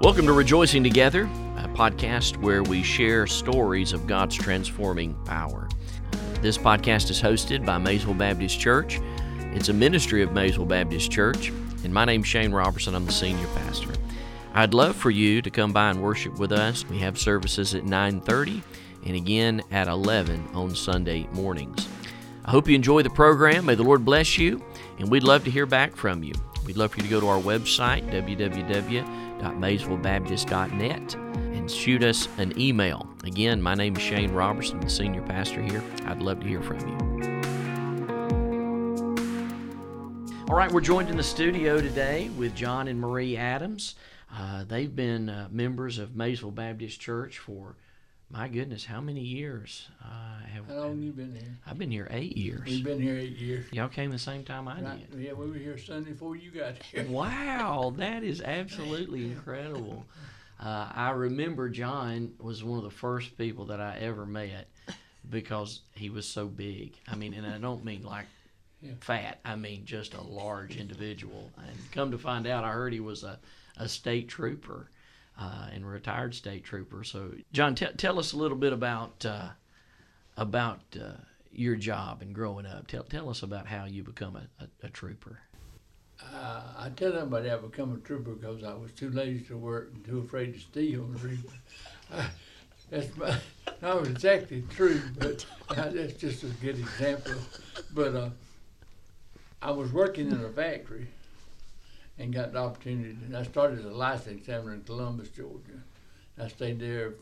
Welcome to Rejoicing Together, a podcast where we share stories of God's transforming power. This podcast is hosted by Maysville Baptist Church. It's a ministry of Maysville Baptist Church, and my name's Shane Robertson. I'm the senior pastor. I'd love for you to come by and worship with us. We have services at 9:30 and again at 11 on Sunday mornings. I hope you enjoy the program. May the Lord bless you, and we'd love to hear back from you. We'd love for you to go to our website, www.maysvillebaptist.net, and shoot us an email. Again, my name is Shane Robertson, the senior pastor here. I'd love to hear from you. All right, we're joined in the studio today with John and Marie Adams. Uh, they've been uh, members of Maysville Baptist Church for, my goodness, how many years? Uh, have, How long you been here? I've been here eight years. We've been here eight years. Y'all came the same time I Right, did. yeah, we were here Sunday before you got here. Wow, that is absolutely incredible. Uh, I remember John was one of the first people that I ever met because he was so big. I mean, and I don't mean like Yeah. fat, I mean just a large individual. And come to find out, I heard he was a, a state trooper uh, and retired state trooper. So, John, t- tell us a little bit about uh, about uh, your job and growing up. Tell, tell us about how you become a, a, a trooper. Uh, I tell everybody I become a trooper because I was too lazy to work and too afraid to steal that's my, not exactly true, but that's just a good example. But uh, I was working in a factory and got the opportunity. And I started as a license examiner in Columbus, Georgia. I stayed there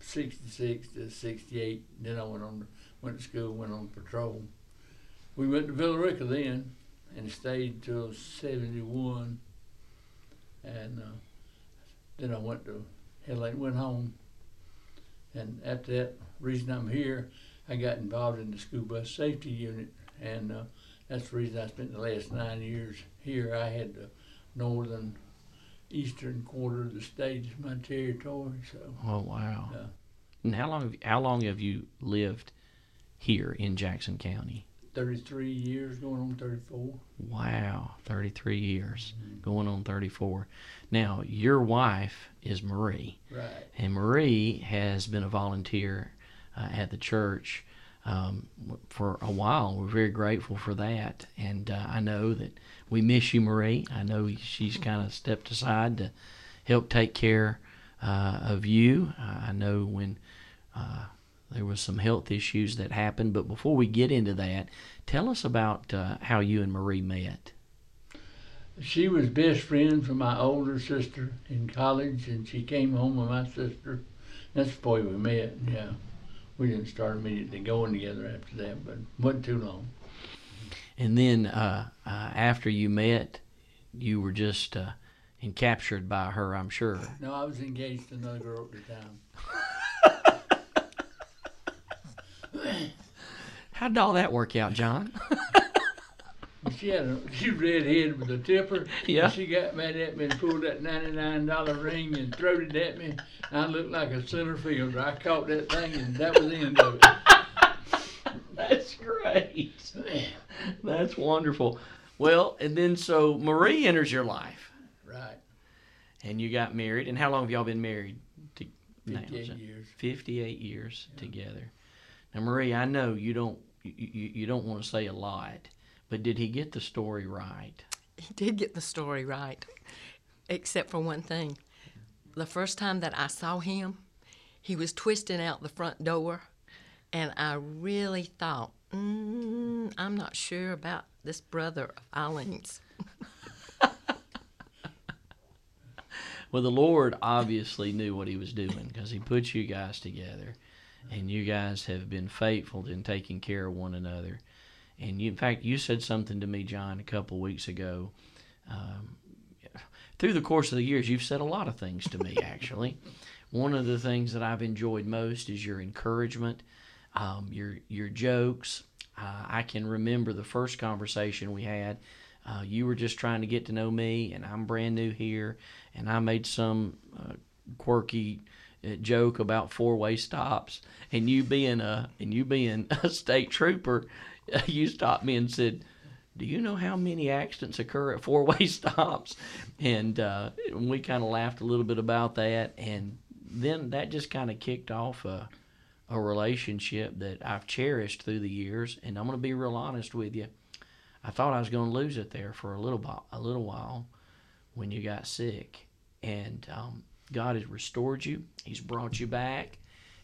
66 to 68. Then I went on, went to school, went on patrol. We went to Villa Rica then and stayed till 71. And uh, then I went to I went home. And after that, reason I'm here, I got involved in the school bus safety unit, and uh, that's the reason I spent the last nine years here. I had the northern, eastern quarter of the state as my territory, so Oh wow! Yeah. And how long have how long have you lived here in Jackson County? 33 years, going on 34. Wow, thirty three years, going on thirty four. Now your wife is Marie, Right. and Marie has been a volunteer uh, at the church um, for a while. We're very grateful for that, and uh, I know that we miss you, Marie. I know she's kind of stepped aside to help take care uh, of you. Uh, I know when uh, there was some health issues that happened, but before we get into that, tell us about uh, how you and Marie met. She was best friends with my older sister in college, and she came home with my sister. That's the way we met. Yeah, we didn't start immediately going together after that, but wasn't too long. And then uh, uh, after you met, you were just uh, encaptured by her, I'm sure. No, I was engaged to another girl at the time. How did all that work out, John? She had a she redhead with a tipper. Yeah. And she got mad at me and pulled that ninety nine dollar ring and throwed it at me. I looked like a center fielder. I caught that thing and that was the end of it. That's great. That's wonderful. Well, and then so Marie enters your life, right. and you got married. And how long have y'all been married? To, now, Fifty is eight it years. 58 years together. Now, Marie, I know you don't you, you, you don't want to say a lot, but did he get the story right? He did get the story right, except for one thing. The first time that I saw him, he was twisting out the front door, and I really thought, mm, I'm not sure about this brother of Eileen's. Well, the Lord obviously knew what He was doing because He put you guys together, and you guys have been faithful in taking care of one another. And you, in fact, you said something to me, John, a couple of weeks ago. Um, through the course of the years, you've said a lot of things to me, actually. One of the things that I've enjoyed most is your encouragement, um, your your jokes. Uh, I can remember the first conversation we had. Uh, you were just trying to get to know me, and I'm brand new here, and I made some uh, quirky uh, joke about four way stops, and you being a and you being a state trooper, you stopped me and said, do you know how many accidents occur at four way stops? And uh, we kind of laughed a little bit about that. And then that just kind of kicked off a, a relationship that I've cherished through the years. And I'm going to be real honest with you. I thought I was going to lose it there for a little while, a little while when you got sick. And um, God has restored you, He's brought you back.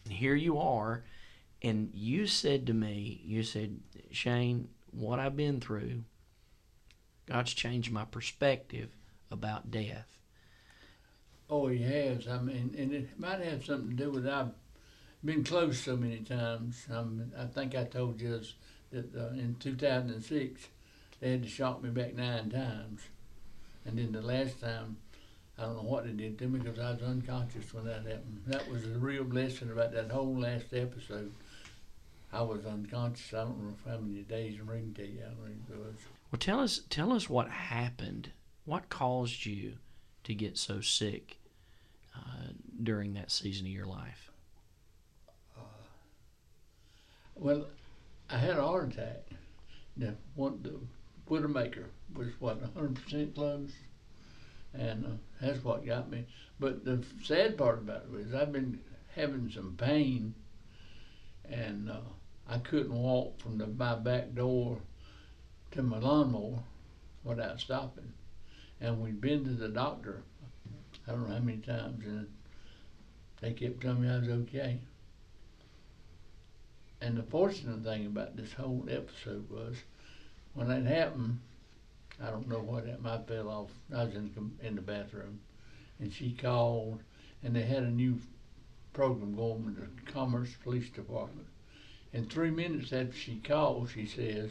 And here you are. And you said to me, you said, Shane, what I've been through, God's changed my perspective about death. Oh, he has. I mean, and it might have something to do with I've been close so many times. Um, I think I told you that uh, in 2006 they had to shock me back nine times, and then the last time I don't know what they did to me because I was unconscious when that happened. That was a real blessing about that whole last episode. I was unconscious. I don't know how many days. I'm reading to you how many it was. Well, tell us, tell us what happened. What caused you to get so sick uh, during that season of your life? Well, I had a heart attack. The one, the Widowmaker was what 100% closed, and uh, that's what got me. But the sad part about it is I've been having some pain, and uh, I couldn't walk from the, my back door to my lawnmower without stopping. And we'd been to the doctor, I don't know how many times, and they kept telling me I was okay. And the fortunate thing about this whole episode was when that happened, I don't know what happened. I fell off. I was in the, in the bathroom, and she called, and they had a new program going with the Commerce Police Department. And three minutes after she called, she says,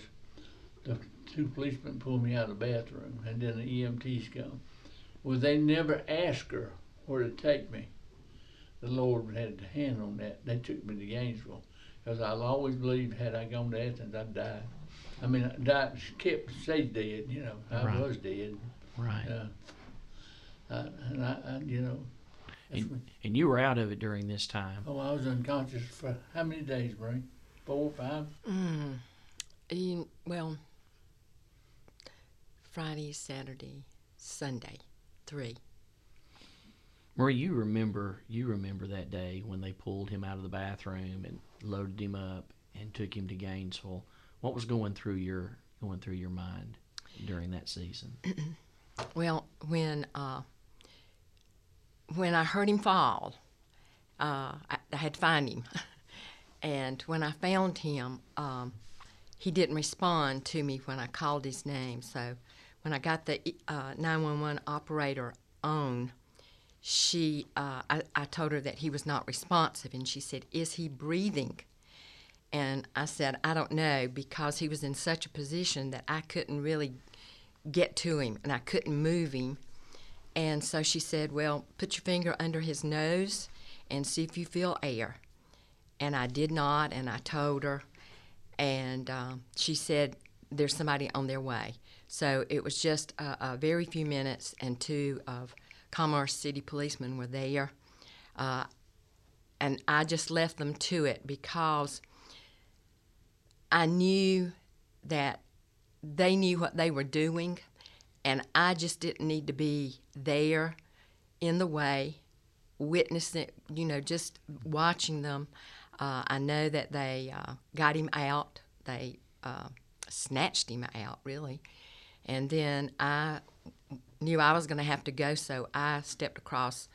the two policemen pulled me out of the bathroom, and then the EMTs come. Well, they never asked her where to take me. The Lord had a hand on that. They took me to Gainesville because I always believed had I gone to Athens, I'd die. I mean, I died, kept stayed dead. You know, I Right. was dead. Right. Uh, I, and I, I, you know, And, and you were out of it during this time. oh, I was unconscious for how many days, Brain? Four, five? Mm. You- well, Friday, Saturday, Sunday, three. Marie, you remember you remember that day when they pulled him out of the bathroom and loaded him up and took him to Gainesville. What was going through your going through your mind during that season? Well, when uh, when I heard him fall, uh, I, I had to find him, and when I found him, um, he didn't respond to me when I called his name. So when I got the uh, 911 operator on, she uh, I, I told her that he was not responsive, and she said, "Is he breathing?" And I said, I don't know because he was in such a position that I couldn't really get to him and I couldn't move him. And so she said, Well, put your finger under his nose and see if you feel air. And I did not, and I told her. And um, she said, There's somebody on their way. So it was just a, a very few minutes, and two of Commerce City policemen were there. Uh, and I just left them to it because I knew that they knew what they were doing, and I just didn't need to be there in the way, witnessing, you know, just watching them. Uh, I know that they uh, got him out, they uh, snatched him out, really. And then I knew I was going to have to go, so I stepped across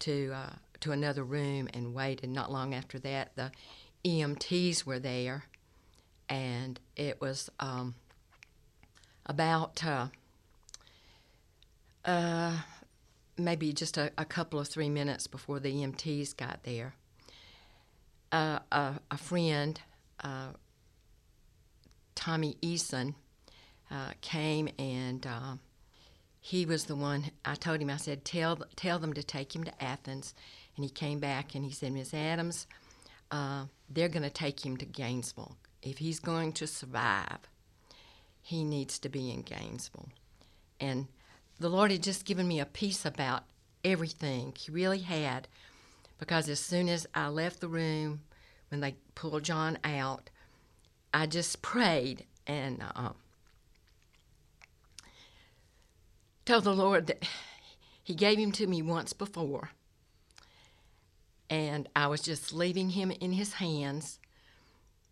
to, uh, to another room and waited. Not long after that, the EMTs were there and it was um, about uh, uh, maybe just a, a, couple of three minutes before the EMTs got there. Uh, a, a, friend, uh, Tommy Eason, uh, came and uh, he was the one. I told him, I said, tell tell them to take him to Athens, and he came back and he said, Miss Adams, they're going to take him to Gainesville if he's going to survive, he needs to be in Gainesville. And the Lord had just given me a peace about everything. He really had. Because as soon as I left the room, when they pulled John out, I just prayed and uh, told the Lord that He gave him to me once before, and I was just leaving him in His hands,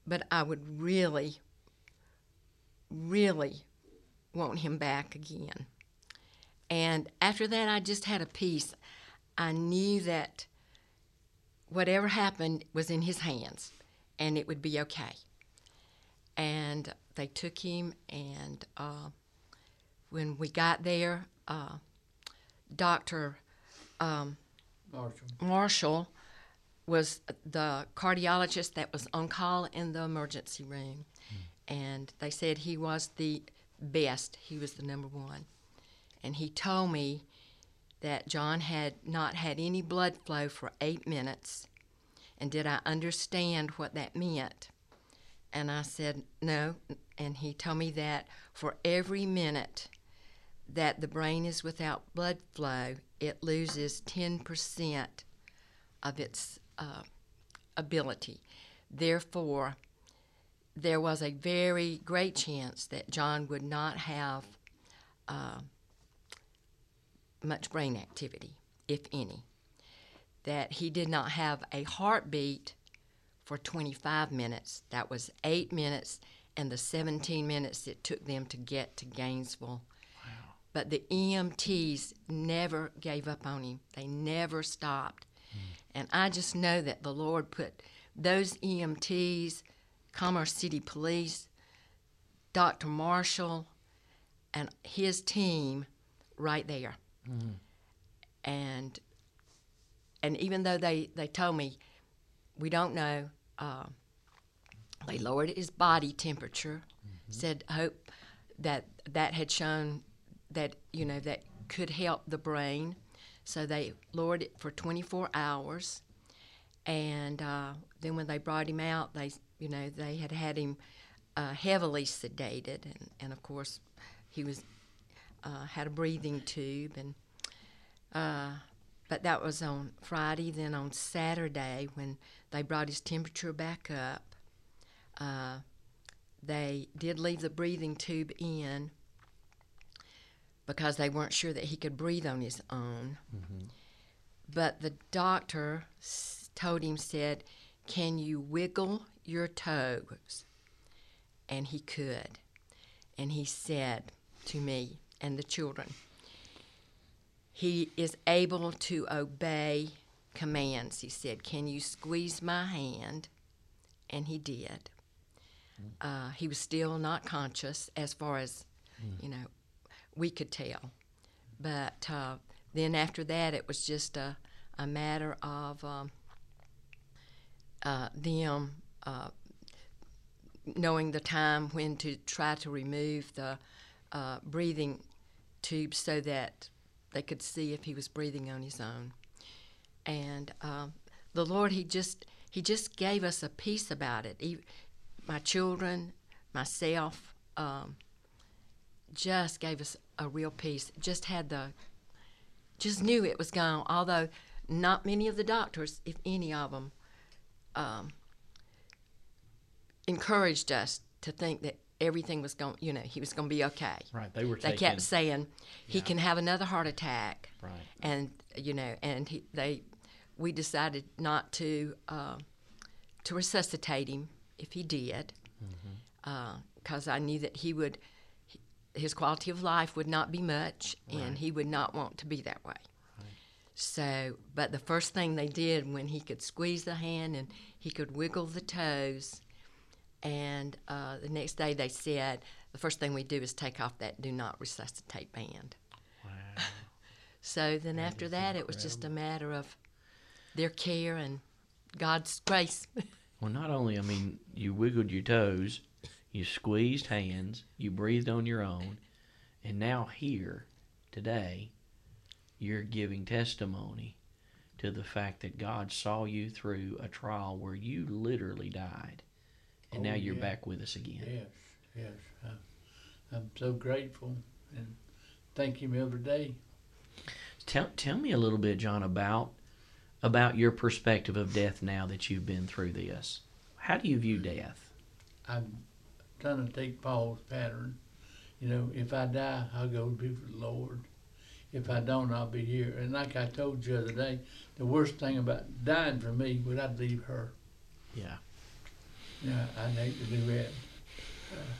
but I would really, really want him back again. And after that, I just had a peace. I knew that whatever happened was in His hands, and it would be okay. And they took him, and uh, when we got there, uh, Dr. Um, Marshall. Marshall was the cardiologist that was on call in the emergency room. And they said he was the best, he was the number one. And he told me that John had not had any blood flow for eight minutes. And did I understand what that meant? And I said, no. And he told me that for every minute that the brain is without blood flow, it loses 10% of its uh, ability. Therefore, there was a very great chance that John would not have uh, much brain activity, if any. That he did not have a heartbeat for 25 minutes. That was eight minutes and the 17 minutes it took them to get to Gainesville. But the EMTs never gave up on him. They never stopped. Hmm. And I just know that the Lord put those EMTs, Commerce City Police, Dr. Marshall, and his team right there. And and even though they, they told me we don't know, uh, they lowered his body temperature, said hope that that had shown that you know that could help the brain. So they lowered it for 24 hours, and uh, then when they brought him out, they you know they had had him uh, heavily sedated, and, and of course he was uh, had a breathing tube, and uh, but that was on Friday. Then on Saturday, when they brought his temperature back up, uh, they did leave the breathing tube in because they weren't sure that he could breathe on his own. But the doctor s- told him, said, Can you wiggle your toes? And he could. And he said to me and the children, He is able to obey commands. He said, Can you squeeze my hand? And he did. Uh, he was still not conscious as far as, you know, we could tell. But uh, then after that, it was just a, a matter of um, uh, them uh, knowing the time when to try to remove the uh, breathing tube so that they could see if he was breathing on his own. And um, the Lord, he just he just gave us a peace about it. He, my children, myself, um, just gave us a real peace. Just had the, just knew it was gone. Although not many of the doctors, if any of them, um, encouraged us to think that everything was going. You know, he was going to be okay. Right. They were They taking. kept saying he can have another heart attack Right. and you know, and he, they, we decided not to uh, to resuscitate him if he did, because I knew that he would, his quality of life would not be much, and he would not want to be that way. So, but the first thing they did when he could squeeze the hand and he could wiggle the toes, and uh, the next day they said the first thing we do is take off that do not resuscitate band. Wow. So then after that, it was just a matter of their care and God's grace. Well, not only, I mean, you wiggled your toes, you squeezed hands, you breathed on your own, and now here, today, you're giving testimony to the fact that God saw you through a trial where you literally died, and Oh, now you're yeah. back with us again. Yes, yes. I, I'm so grateful and thank him every day. Tell tell me a little bit, John, about about your perspective of death now that you've been through this. How do you view death? I'm trying to take Paul's pattern. You know, if I die, I'll go be with the Lord. If I don't, I'll be here. And like I told you the other day, the worst thing about dying for me would I'd leave her. Yeah. I'd hate to do that. Uh,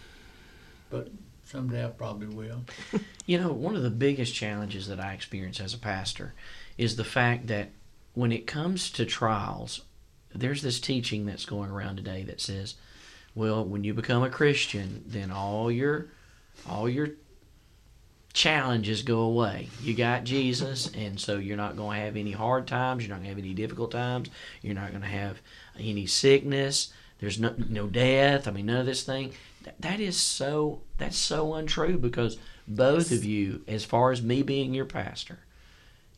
but someday I probably will. You know, one of the biggest challenges that I experience as a pastor is the fact that when it comes to trials, there's this teaching that's going around today that says, well, when you become a Christian, then all your all your challenges go away. You got Jesus, and so you're not going to have any hard times. You're not going to have any difficult times. You're not going to have any sickness. There's no no death. I mean, none of this thing. That, that is so. That's so untrue because both of you, as far as me being your pastor,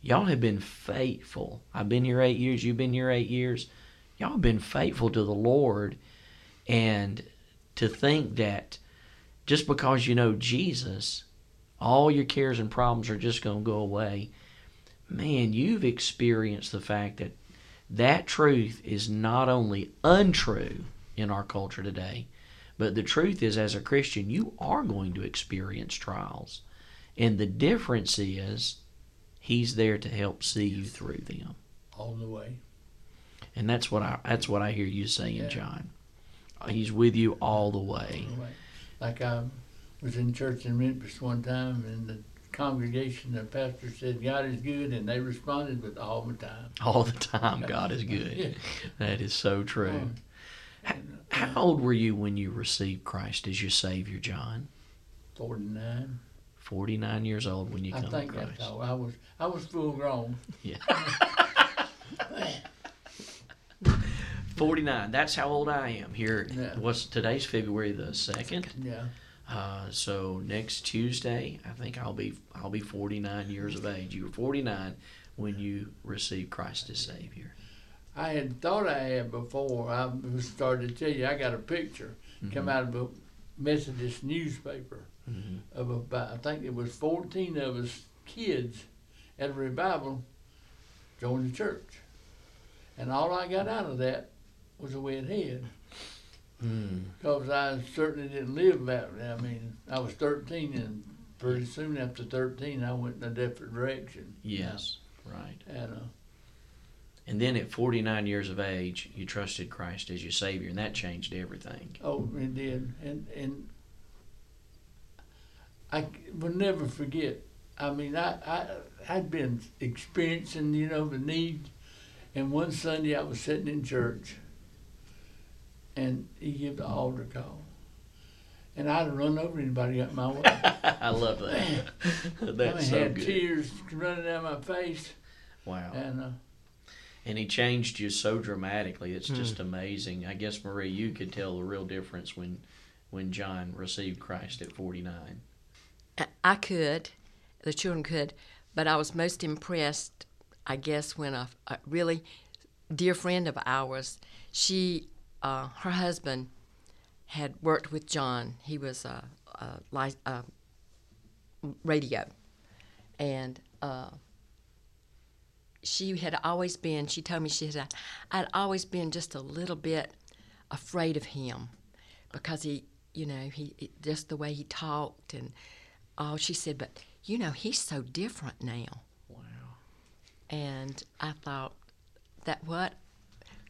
y'all have been faithful. I've been here eight years. You've been here eight years. Y'all have been faithful to the Lord, and to think that just because you know Jesus, all your cares and problems are just going to go away. Man, you've experienced the fact that that truth is not only untrue in our culture today, but the truth is, as a Christian, you are going to experience trials. And the difference is, He's there to help see you through them. All the way. And that's what I that's what I hear you saying, Yeah. John. He's with you all the way. All the way. Like I was in church in Memphis one time, and the congregation, the pastor said, God is good, and they responded with all the time. All the time, God is Yeah. good. That is so true. Um, How old were you when you received Christ as your Savior, John? 49. 49 years old when you I come to think Christ. that's all. I was, I was full grown. Yeah. 49. That's how old I am here. Yeah. What's today's February the 2nd? Yeah. Uh, so next Tuesday, I think I'll be I'll be 49 years of age. You were 49 when you received Christ as Savior. I had thought I had before. I was started to tell you, I got a picture come Mm-hmm. out of a Methodist newspaper Mhm. of about, I think it was 14 of us kids at a revival joined the church. And all I got out of that was a wet head. Mm. Because I certainly didn't live that. I mean, I was 13, and pretty soon after 13, I went in a different direction. Yes, right. And uh, And then at 49 years of age, you trusted Christ as your Savior, and that changed everything. oh, it did. And and I will never forget. I mean, I I I'd been experiencing, you know, the need. And one Sunday, I was sitting in church, and he gave the altar call, and I'd run over anybody got my way. I love that. I That's mean, so had good. tears running down my face, Wow. and uh, And he changed you so dramatically. It's just amazing. I guess Marie, you could tell the real difference when when John received Christ at 49. I- I could, the children could, but I was most impressed, I guess, when a, a really dear friend of ours, she, uh, her husband, had worked with John. He was a, a, a radio, and uh, she had always been. She told me she said, "I'd always been just a little bit afraid of him because he, you know, he it- just the way he talked and." all. she said, but you know, he's so different now. Wow. And I thought, that what?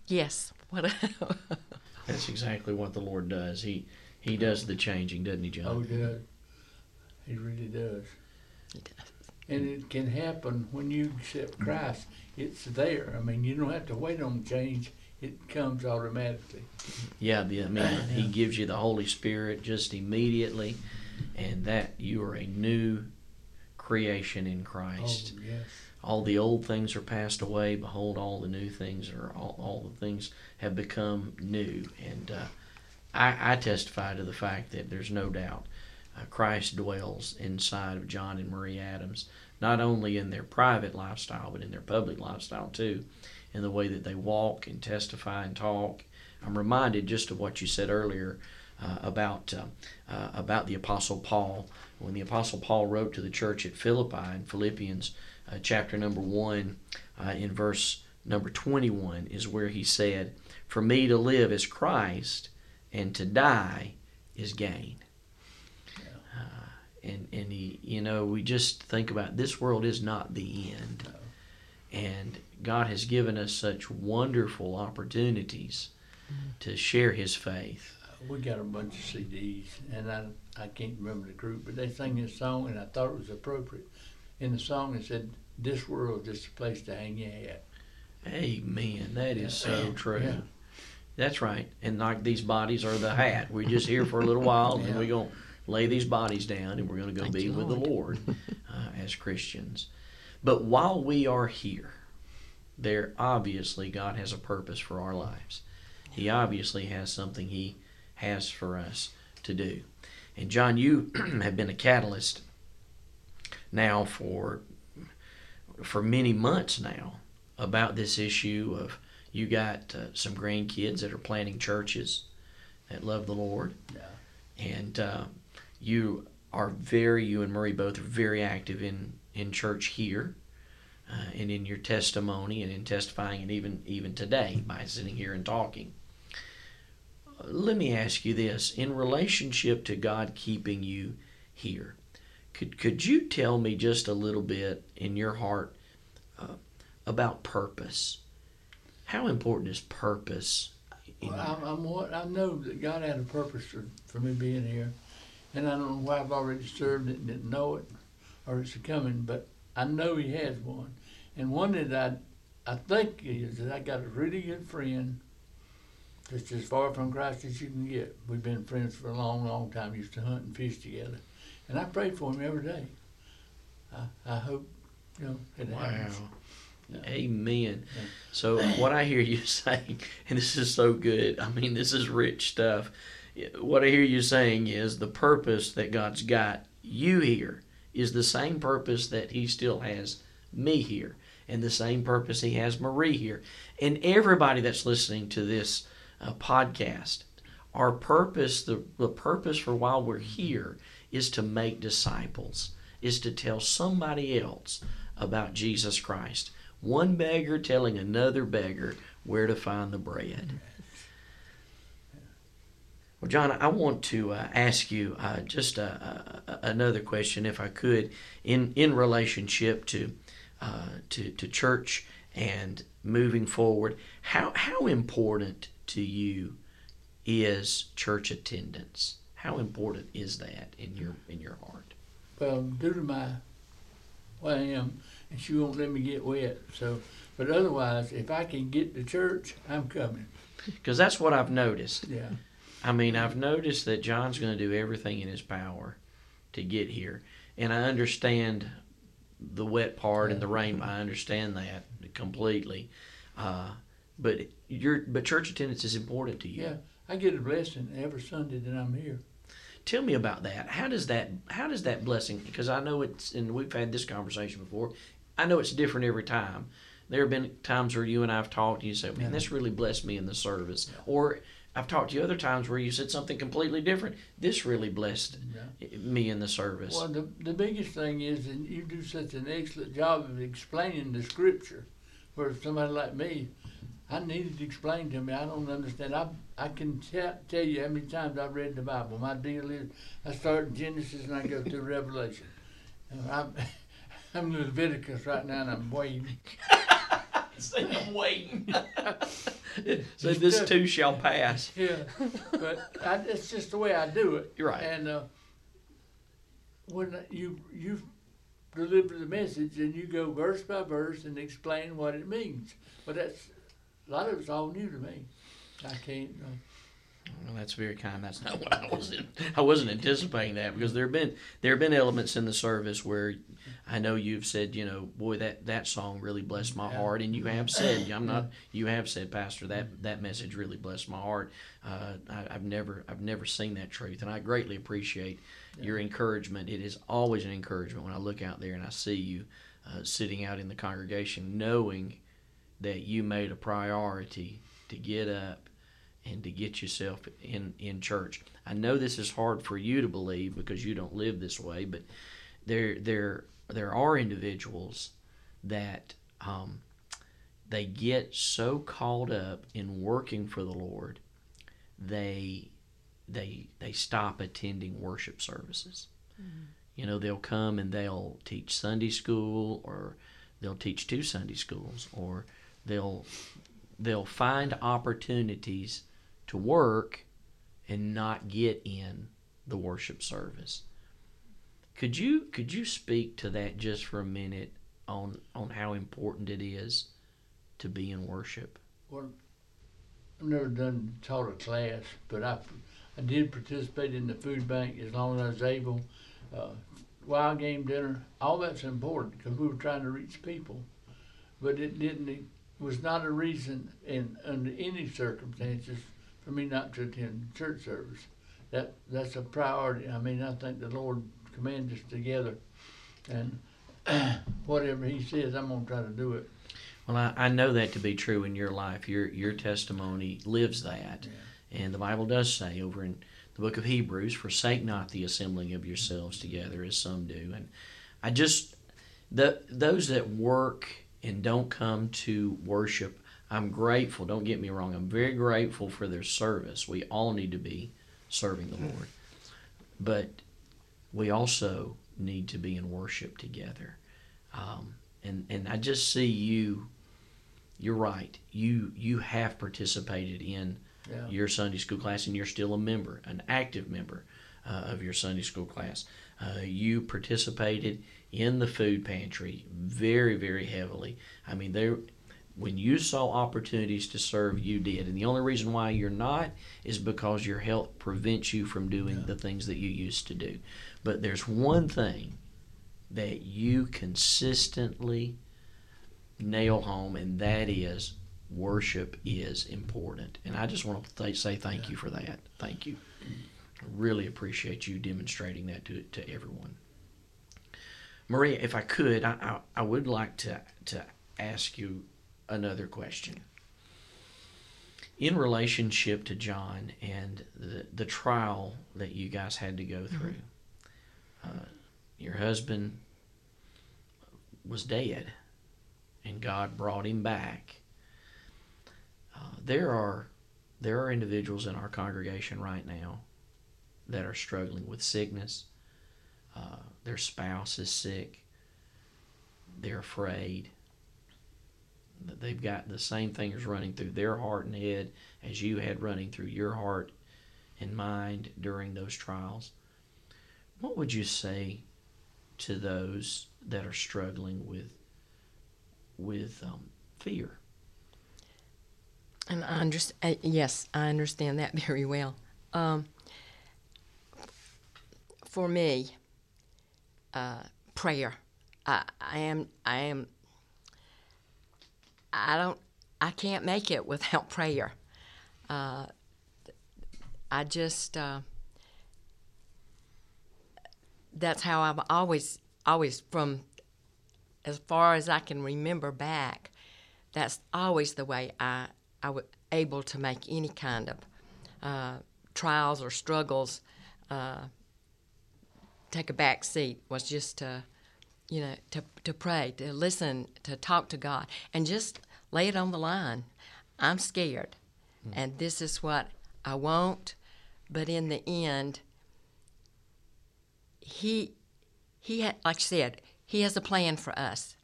Yes. What? That's exactly what the Lord does. He he does the changing, doesn't he, John? oh, he does. He really does. He does. And it can happen when you accept Christ. It's there. I mean, you don't have to wait on change. It comes automatically. Yeah, the- I mean, he gives you the Holy Spirit just immediately, and that you are a new creation in Christ. Oh, yes. All the old things are passed away. Behold all the new things are all, all the things have become new. And uh, I, I testify to the fact that there's no doubt uh, christ dwells inside of john and marie adams not only in their private lifestyle but in their public lifestyle too in the way that they walk and testify and talk. I'm reminded just of what you said earlier uh, about uh, uh, about the apostle paul. When the apostle paul wrote to the church at philippi in philippians chapter number 1 uh, in verse number 21 is where he said for me to live is christ and to die is gain. Uh, and and he, you know, we just think about this world is not the end, and God has given us such wonderful opportunities to share His faith. We got a bunch of CDs, and I I can't remember the group, but they sang this song, and I thought it was appropriate. In the song, it said, "This world is just a place to hang your hat." Amen. That is so true. Yeah. That's right. And like these bodies are the hat. We're just here for a little while, and we're going to lay these bodies down, and we're going to go Thank be with the Lord. Lord uh, as Christians. But while we are here, there obviously God has a purpose for our lives. He obviously has something He has for us to do. And John, you have been a catalyst now for for many months now about this issue of you got uh, some grandkids that are planting churches that love the Lord, Yeah. and uh, you are very you and Marie both are very active in in church here. Uh, and in your testimony and in testifying and even even today by sitting here and talking let me ask you this in relationship to God keeping you here could could you tell me just a little bit in your heart uh, about purpose how important is purpose Well, I'm, I'm what I know that God had a purpose for, for me being here, and I don't know why I've already served it and didn't know it, or it's coming, but I know He has one, and one that I I think is that I got a really good friend. That's as far from Christ as you can get. We've been friends for a long, long time. Used to hunt and fish together, and I pray for him every day. I, I hope, you know, it happens. Yeah. Amen. Yeah. So what I hear you saying, and this is so good. I mean, this is rich stuff. What I hear you saying is the purpose that God's got you here is the same purpose that He still has me here, and the same purpose He has Marie here, and everybody that's listening to this uh, podcast. Our purpose, the, the purpose for while we're here, is to make disciples, is to tell somebody else about Jesus Christ. One beggar telling another beggar where to find the bread. Well, John, I want to uh, ask you uh, just a, a, another question, if I could, in in relationship to uh, to to church and moving forward. How how important to you is church attendance? How important is that in your in your heart? Well, due to my well, I am, and she won't let me get wet. So, but otherwise, if I can get to church, I'm coming. Because that's what I've noticed. Yeah. I mean, I've noticed that John's going to do everything in his power to get here, and I understand the wet part and the rain. I understand that completely, uh, but your but church attendance is important to you. Yeah. I get a blessing every Sunday that I'm here. Tell me about that. How does that how does that blessing? Because I know it's and we've had this conversation before. I know it's different every time. There have been times where you and I've talked, and you said, "Man, Yeah. this really blessed me in the service," or I've talked to you other times where you said something completely different. This really blessed Yeah. me in the service. Well, the, the biggest thing is, and you do such an excellent job of explaining the scripture. Where somebody like me, I needed to explain to me. I don't understand. I I can tell tell you how many times I've read the Bible. My deal is, I start in Genesis and I go through Revelation. And I'm I'm in Leviticus right now and I'm waiting. Say, I'm waiting. so this too shall pass. Yeah, but I, it's just the way I do it. You're right. And uh, when you you deliver the message and you go verse by verse and explain what it means, but that's a lot of it's all new to me. I can't. Uh, Well, that's very kind. That's not what I was. In, I wasn't anticipating that because there have been there have been elements in the service where I know you've said, you know, boy, that that song really blessed my Yeah. heart, and you have said, I'm not. You have said, Pastor, that that message really blessed my heart. Uh, I, I've never I've never seen that truth, and I greatly appreciate your encouragement. It is always an encouragement when I look out there and I see you uh, sitting out in the congregation, knowing that you made a priority to get up and to get yourself in in church. I know this is hard for you to believe because you don't live this way, but there there there are individuals that um, they get so caught up in working for the Lord, they they they stop attending worship services. You know, they'll come and they'll teach Sunday school or they'll teach two Sunday schools or they'll they'll find opportunities to work and not get in the worship service. Could you could you speak to that just for a minute on on how important it is to be in worship? Well, I've never done taught a class, but I, I did participate in the food bank as long as I was able. Uh, wild game dinner, all that's important because we were trying to reach people, but it didn't. Was not a reason in under any circumstances for me not to attend church service. That that's a priority. I mean, I think the Lord commands us together, and whatever He says, I'm gonna try to do it. Well, I, I know that to be true in your life. Your your testimony lives that, and the Bible does say over in the book of Hebrews, "Forsake not the assembling of yourselves together, as some do." And I just the those that work and don't come to worship, I'm grateful. Don't get me wrong. I'm very grateful for their service. We all need to be serving the Lord, but we also need to be in worship together. Um, and and I just see you. You're right. You you have participated in Yeah. your Sunday school class, and you're still a member, an active member uh, of your Sunday school class. Uh, you participated in the food pantry very very heavily. I mean there. When you saw opportunities to serve, you did. And the only reason why you're not is because your health prevents you from doing the things that you used to do. But there's one thing that you consistently nail home, and that is worship is important. And I just want to th- say thank you for that. Thank you. Really appreciate you demonstrating that to, to everyone. Maria, if I could, I, I, I would like to, to ask you another question. In relationship to John and the, the trial that you guys had to go through, uh, your husband was dead and God brought him back. Uh, there are there are individuals in our congregation right now that are struggling with sickness. Uh, their spouse is sick. They're afraid. They've got the same things running through their heart and head as you had running through your heart and mind during those trials. What would you say to those that are struggling with with um, fear? And I understand. Yes, I understand that very well. Um, for me, uh, prayer. I, I am. I am. I don't. I can't make it without prayer. Uh, I just. Uh, that's how I've always, always from as far as I can remember back. That's always the way I I was able to make any kind of uh, trials or struggles uh, take a back seat was just to, you know, to, to pray, to listen, to talk to God, and just lay it on the line. I'm scared, hmm. and this is what I want, but in the end, he, he had, like I said, he has a plan for us,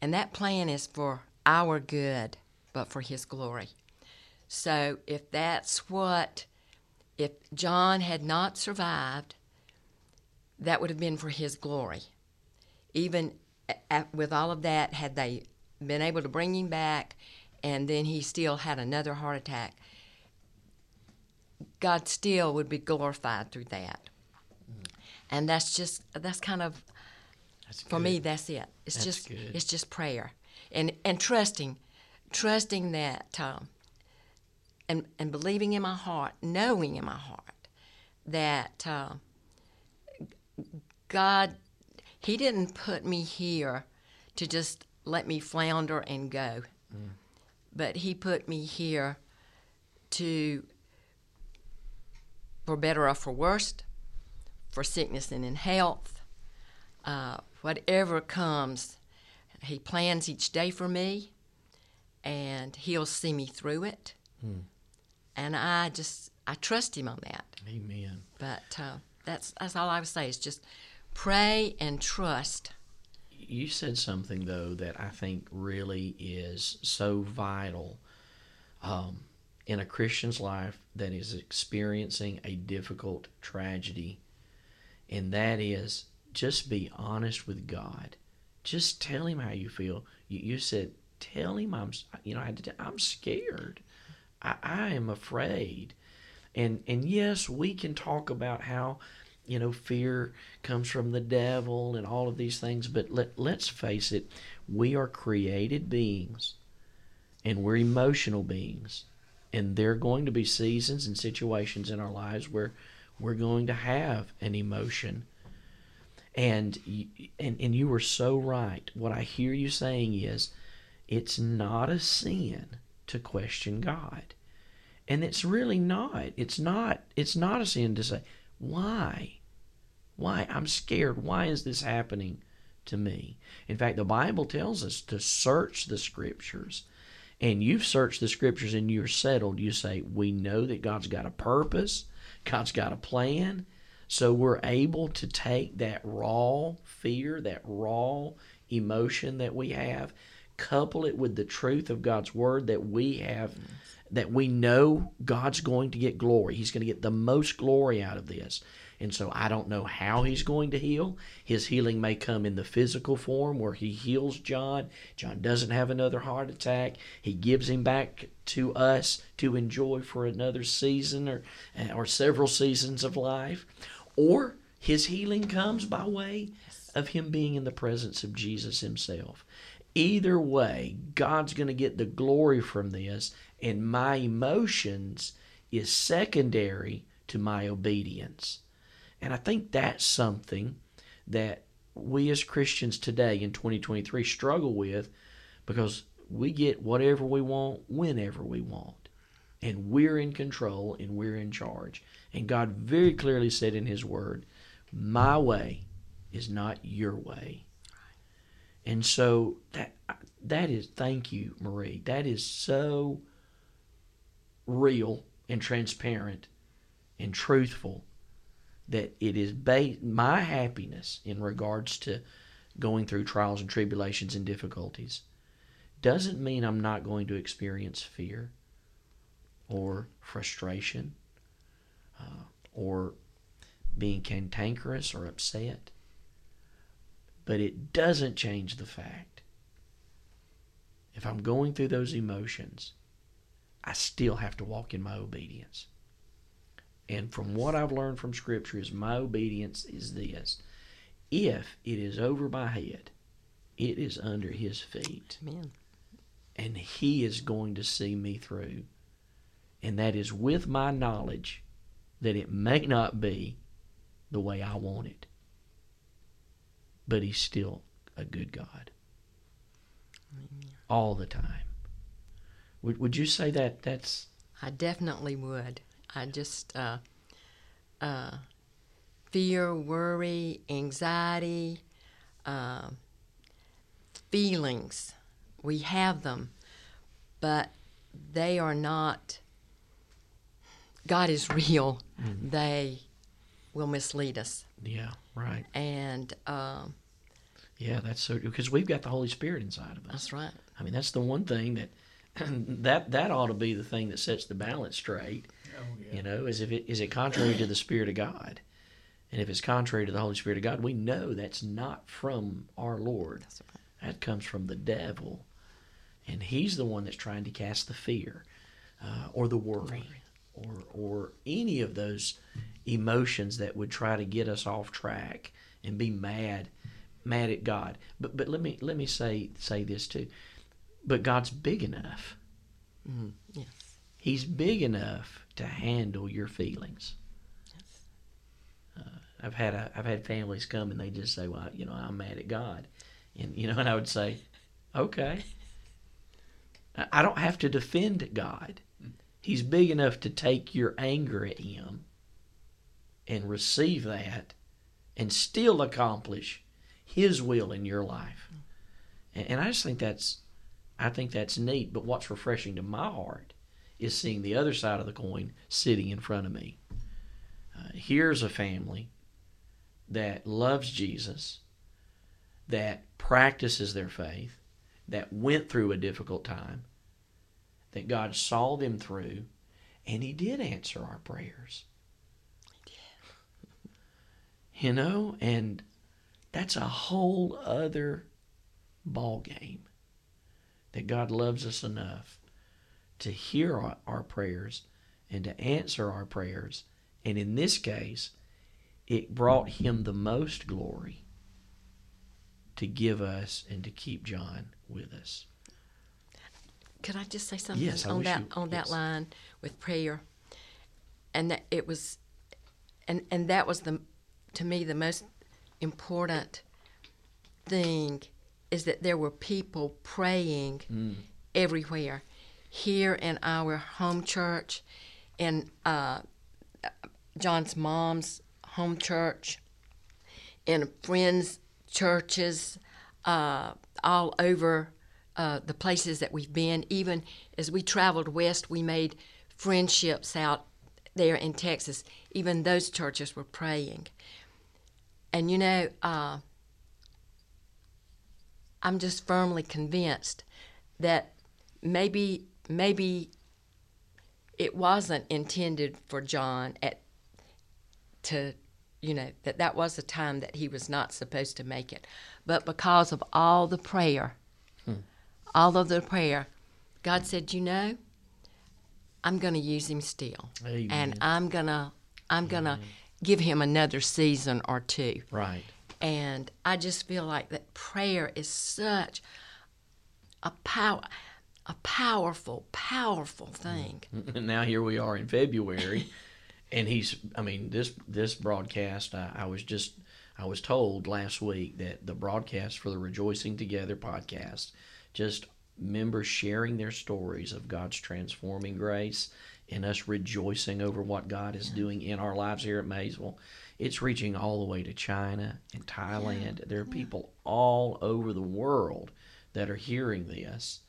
and that plan is for our good, but for his glory. So if that's what, if John had not survived, that would have been for his glory. Even a- a- with all of that, had they been able to bring him back and then he still had another heart attack, God still would be glorified through that. And that's just, that's kind of, That's for me, that's it. It's That's just, good. it's just prayer and, and trusting, trusting that, um, and, and believing in my heart, knowing in my heart that uh, God, He didn't put me here to just let me flounder and go, but He put me here to, for better or for worse, for sickness and in health, uh, whatever comes, He plans each day for me, and He'll see me through it. And I just I trust Him on that. Amen. But uh, that's that's all I would say is just pray and trust. You said something though that I think really is so vital um, in a Christian's life that is experiencing a difficult tragedy, and that is just be honest with God. Just tell Him how you feel. You, you said, "Tell Him I'm, you know, I I'm scared. I, I am afraid." And and yes, we can talk about how you know fear comes from the devil and all of these things, but let let's face it, we are created beings and we're emotional beings. And there are going to be seasons and situations in our lives where we're going to have an emotion. And and and you were so right. What I hear you saying is it's not a sin to question God and it's really not. It's not it's not a sin to say why? Why? I'm scared. Why is this happening to me? In fact the bible tells us to search the scriptures. And you've searched the scriptures and you're settled. You say we know that god's got a purpose. God's got a plan. So we're able to take that raw fear that raw emotion that we have couple it with the truth of god's word that we have that we know God's going to get glory. He's going to get the most glory out of this. And so I don't know how he's going to heal. His healing may come in the physical form where he heals John. John doesn't have another heart attack. He gives him back to us to enjoy for another season or or several seasons of life. Or his healing comes by way of him being in the presence of Jesus himself. Either way, God's going to get the glory from this and my emotions is secondary to my obedience. And I think that's something that we as Christians today in 2023 struggle with because we get whatever we want whenever we want. And we're in control and we're in charge. And God very clearly said in His Word, My way is not your way. And so that that is thank you, Marie. That is so real and transparent and truthful that it is my happiness in regards to going through trials and tribulations and difficulties doesn't mean I'm not going to experience fear or frustration uh, or being cantankerous or upset. But it doesn't change the fact if I'm going through those emotions I still have to walk in my obedience. And from what I've learned from Scripture is my obedience is this. If it is over my head, it is under his feet. Amen. And he is going to see me through. And that is with my knowledge that it may not be the way I want it. But he's still a good God. Amen. All the time. Would would you say that that's? I definitely would. I just uh, uh, fear, worry, anxiety, uh, feelings. We have them, but they are not. God is real. Mm. They will mislead us. Yeah, right. And um, yeah, that's so because we've got the Holy Spirit inside of us. That's right. I mean, that's the one thing that that that ought to be the thing that sets the balance straight. Oh, yeah. You know, is if it is it contrary to the Spirit of God, and if it's contrary to the Holy Spirit of God, we know that's not from our Lord. Right. That comes from the devil, and he's the one that's trying to cast the fear, uh, or the worry, or or any of those emotions that would try to get us off track and be mad, mad at God. But but let me let me say say this too but God's big enough. Mm-hmm. Yes. He's big enough to handle your feelings. Yes. Uh, I've had a, I've had families come and they just say, "Well, you know, I'm mad at God," and you know, and I would say, "Okay." I don't have to defend God. He's big enough to take your anger at Him and receive that and still accomplish His will in your life. And I just think that's I think that's neat. But what's refreshing to my heart is seeing the other side of the coin sitting in front of me. Uh, here's a family that loves Jesus, that practices their faith, that went through a difficult time, that God saw them through, and He did answer our prayers. You know, and that's a whole other ball game. That God loves us enough to hear our, our prayers and to answer our prayers. And in this case, it brought him the most glory to give us and to keep John with us. Could I just say something Yes, on that you- on that line with prayer? And that it was, and and that was the, to me the most important thing, is that there were people praying Mm. everywhere, here in our home church, in uh, John's mom's home church, in friends' churches, uh, all over uh, the places that we've been. Even as we traveled west, we made friendships out there in Texas. Even those churches were praying. And you know, uh, I'm just firmly convinced that maybe maybe it wasn't intended for John at to you know that that was a time that he was not supposed to make it. But because of all the prayer hmm. all of the prayer god said you know i'm going to use him still. Amen. and i'm going to i'm going to give him another season or two. Right. And I just feel like that prayer is such a power, a powerful, powerful thing. And now here we are in February, and he's. I mean, this this broadcast. I, I was just. I was told last week that the broadcast for the Rejoicing Together podcast, just members sharing their stories of God's transforming grace and us rejoicing over what God is doing in our lives here at Maysville. It's reaching all the way to China and Thailand. There are people all over the world that are hearing this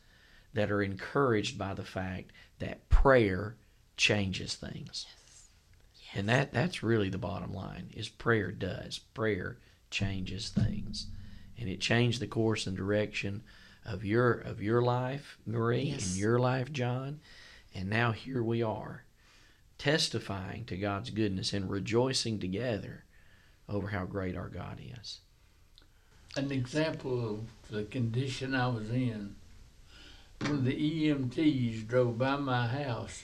that are encouraged by the fact that prayer changes things. And that that's really the bottom line is prayer does. Prayer changes things. And it changed the course and direction of your of your life, Marie, Yes. and your life, John. And now here we are testifying to God's goodness and rejoicing together over how great our God is. An example of the condition I was in. when the EMTs drove by my house,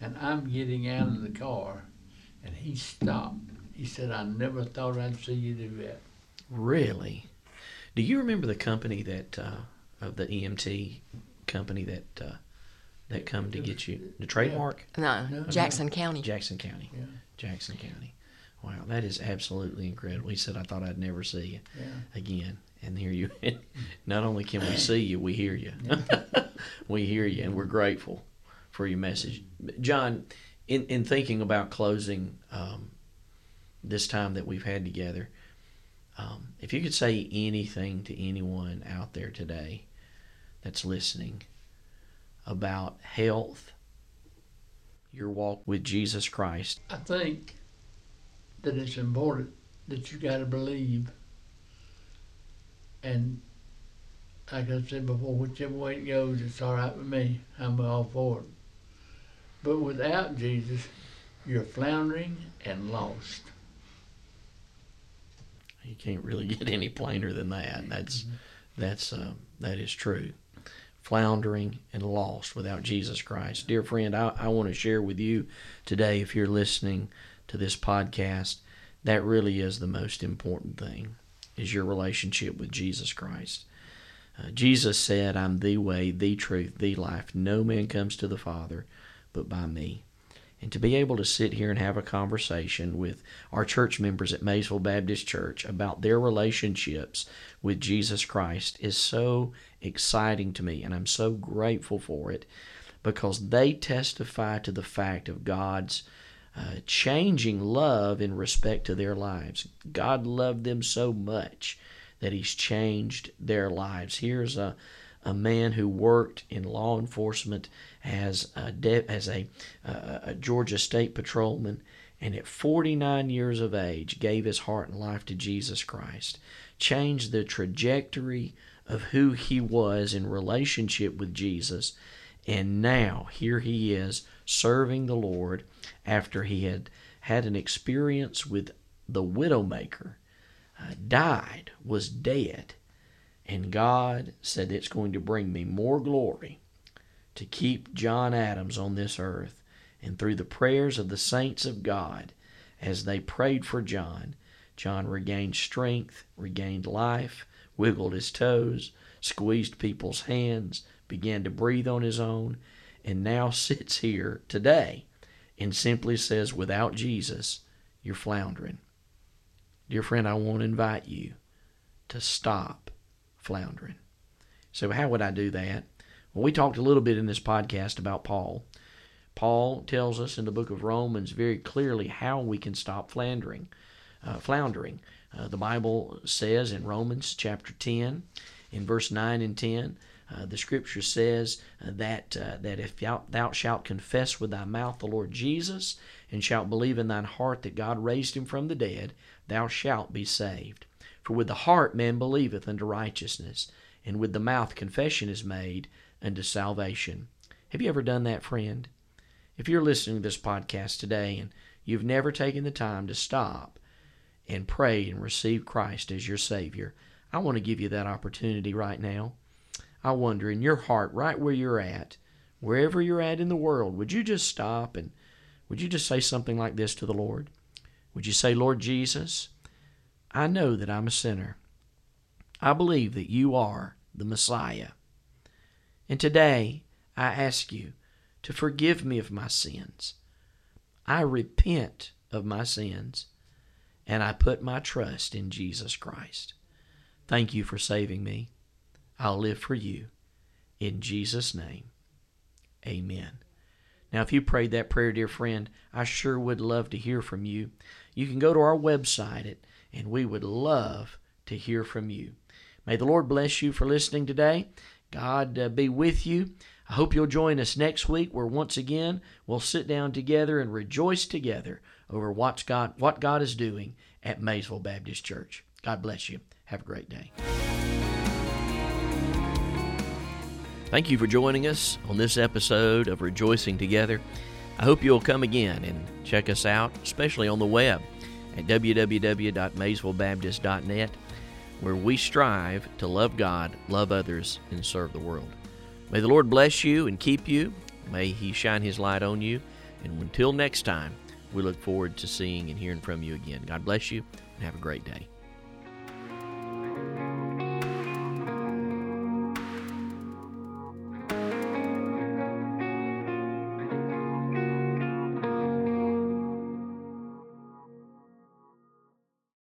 and I'm getting out of the car, and he stopped. He said, "I never thought I'd see you do that." Really? Do you remember the company that uh, of the EMT company that uh, that come to get you the trademark No, No, no. Jackson County. Jackson County, Yeah, Jackson County. Wow, that is absolutely incredible. He said, "I thought I'd never see you yeah. again." And here you. Not only can we see you, we hear you. we hear you, and we're grateful for your message, John. In in thinking about closing um, this time that we've had together, um, if you could say anything to anyone out there today that's listening about health, your walk with Jesus Christ, I think that it's important that you got to believe. And like I said before, whichever way it goes, it's all right with me. I'm all for it. But without Jesus, you're floundering and lost. You can't really get any plainer than that. That's that's uh, that is true. Floundering and lost without Jesus Christ, dear friend. I, I want to share with you today, if you're listening to this podcast, that really is the most important thing: is your relationship with Jesus Christ. Uh, Jesus said, "I'm the way, the truth, the life. No man comes to the Father, but by me." And to be able to sit here and have a conversation with our church members at Maysville Baptist Church about their relationships with Jesus Christ is so exciting to me, and I'm so grateful for it because they testify to the fact of God's uh, changing love in respect to their lives. God loved them so much that He's changed their lives. Here's a a man who worked in law enforcement as a, de- as a, uh, a Georgia state patrolman, and at 49 years of age gave his heart and life to Jesus Christ, changed the trajectory of who he was in relationship with Jesus. And now here he is serving the Lord after he had had an experience with the widowmaker, uh, died, was dead. And God said, It's going to bring me more glory to keep John Adams on this earth. And through the prayers of the saints of God, as they prayed for John, John regained strength, regained life, wiggled his toes, squeezed people's hands, began to breathe on his own, and now sits here today and simply says, Without Jesus, you're floundering. Dear friend, I want to invite you to stop floundering. So, how would I do that? Well, we talked a little bit in this podcast about Paul. Paul tells us in the book of Romans very clearly how we can stop floundering. Uh, floundering. Uh, the Bible says in Romans chapter 10, in verse 9 and 10, uh, the scripture says uh, that uh, that if thou, thou shalt confess with thy mouth the Lord Jesus and shalt believe in thine heart that God raised him from the dead, thou shalt be saved. For with the heart man believeth unto righteousness, and with the mouth confession is made unto salvation. Have you ever done that, friend? If you're listening to this podcast today and you've never taken the time to stop and pray and receive Christ as your Savior, I want to give you that opportunity right now. I wonder, in your heart, right where you're at, wherever you're at in the world, would you just stop and would you just say something like this to the Lord? Would you say, Lord Jesus, I know that I'm a sinner. I believe that you are the Messiah. And today I ask you to forgive me of my sins. I repent of my sins and I put my trust in Jesus Christ. Thank you for saving me. I'll live for you. In Jesus' name, amen. Now, if you prayed that prayer, dear friend, I sure would love to hear from you. You can go to our website, and we would love to hear from you. May the Lord bless you for listening today. God uh, be with you. I hope you'll join us next week where once again we'll sit down together and rejoice together over what's God, what God is doing at Maysville Baptist Church. God bless you. Have a great day. Thank you for joining us on this episode of Rejoicing Together. I hope you'll come again and check us out, especially on the web at www.maysvillebaptist.net, where we strive to love God, love others, and serve the world. May the Lord bless you and keep you. May He shine His light on you. And until next time, we look forward to seeing and hearing from you again. God bless you and have a great day.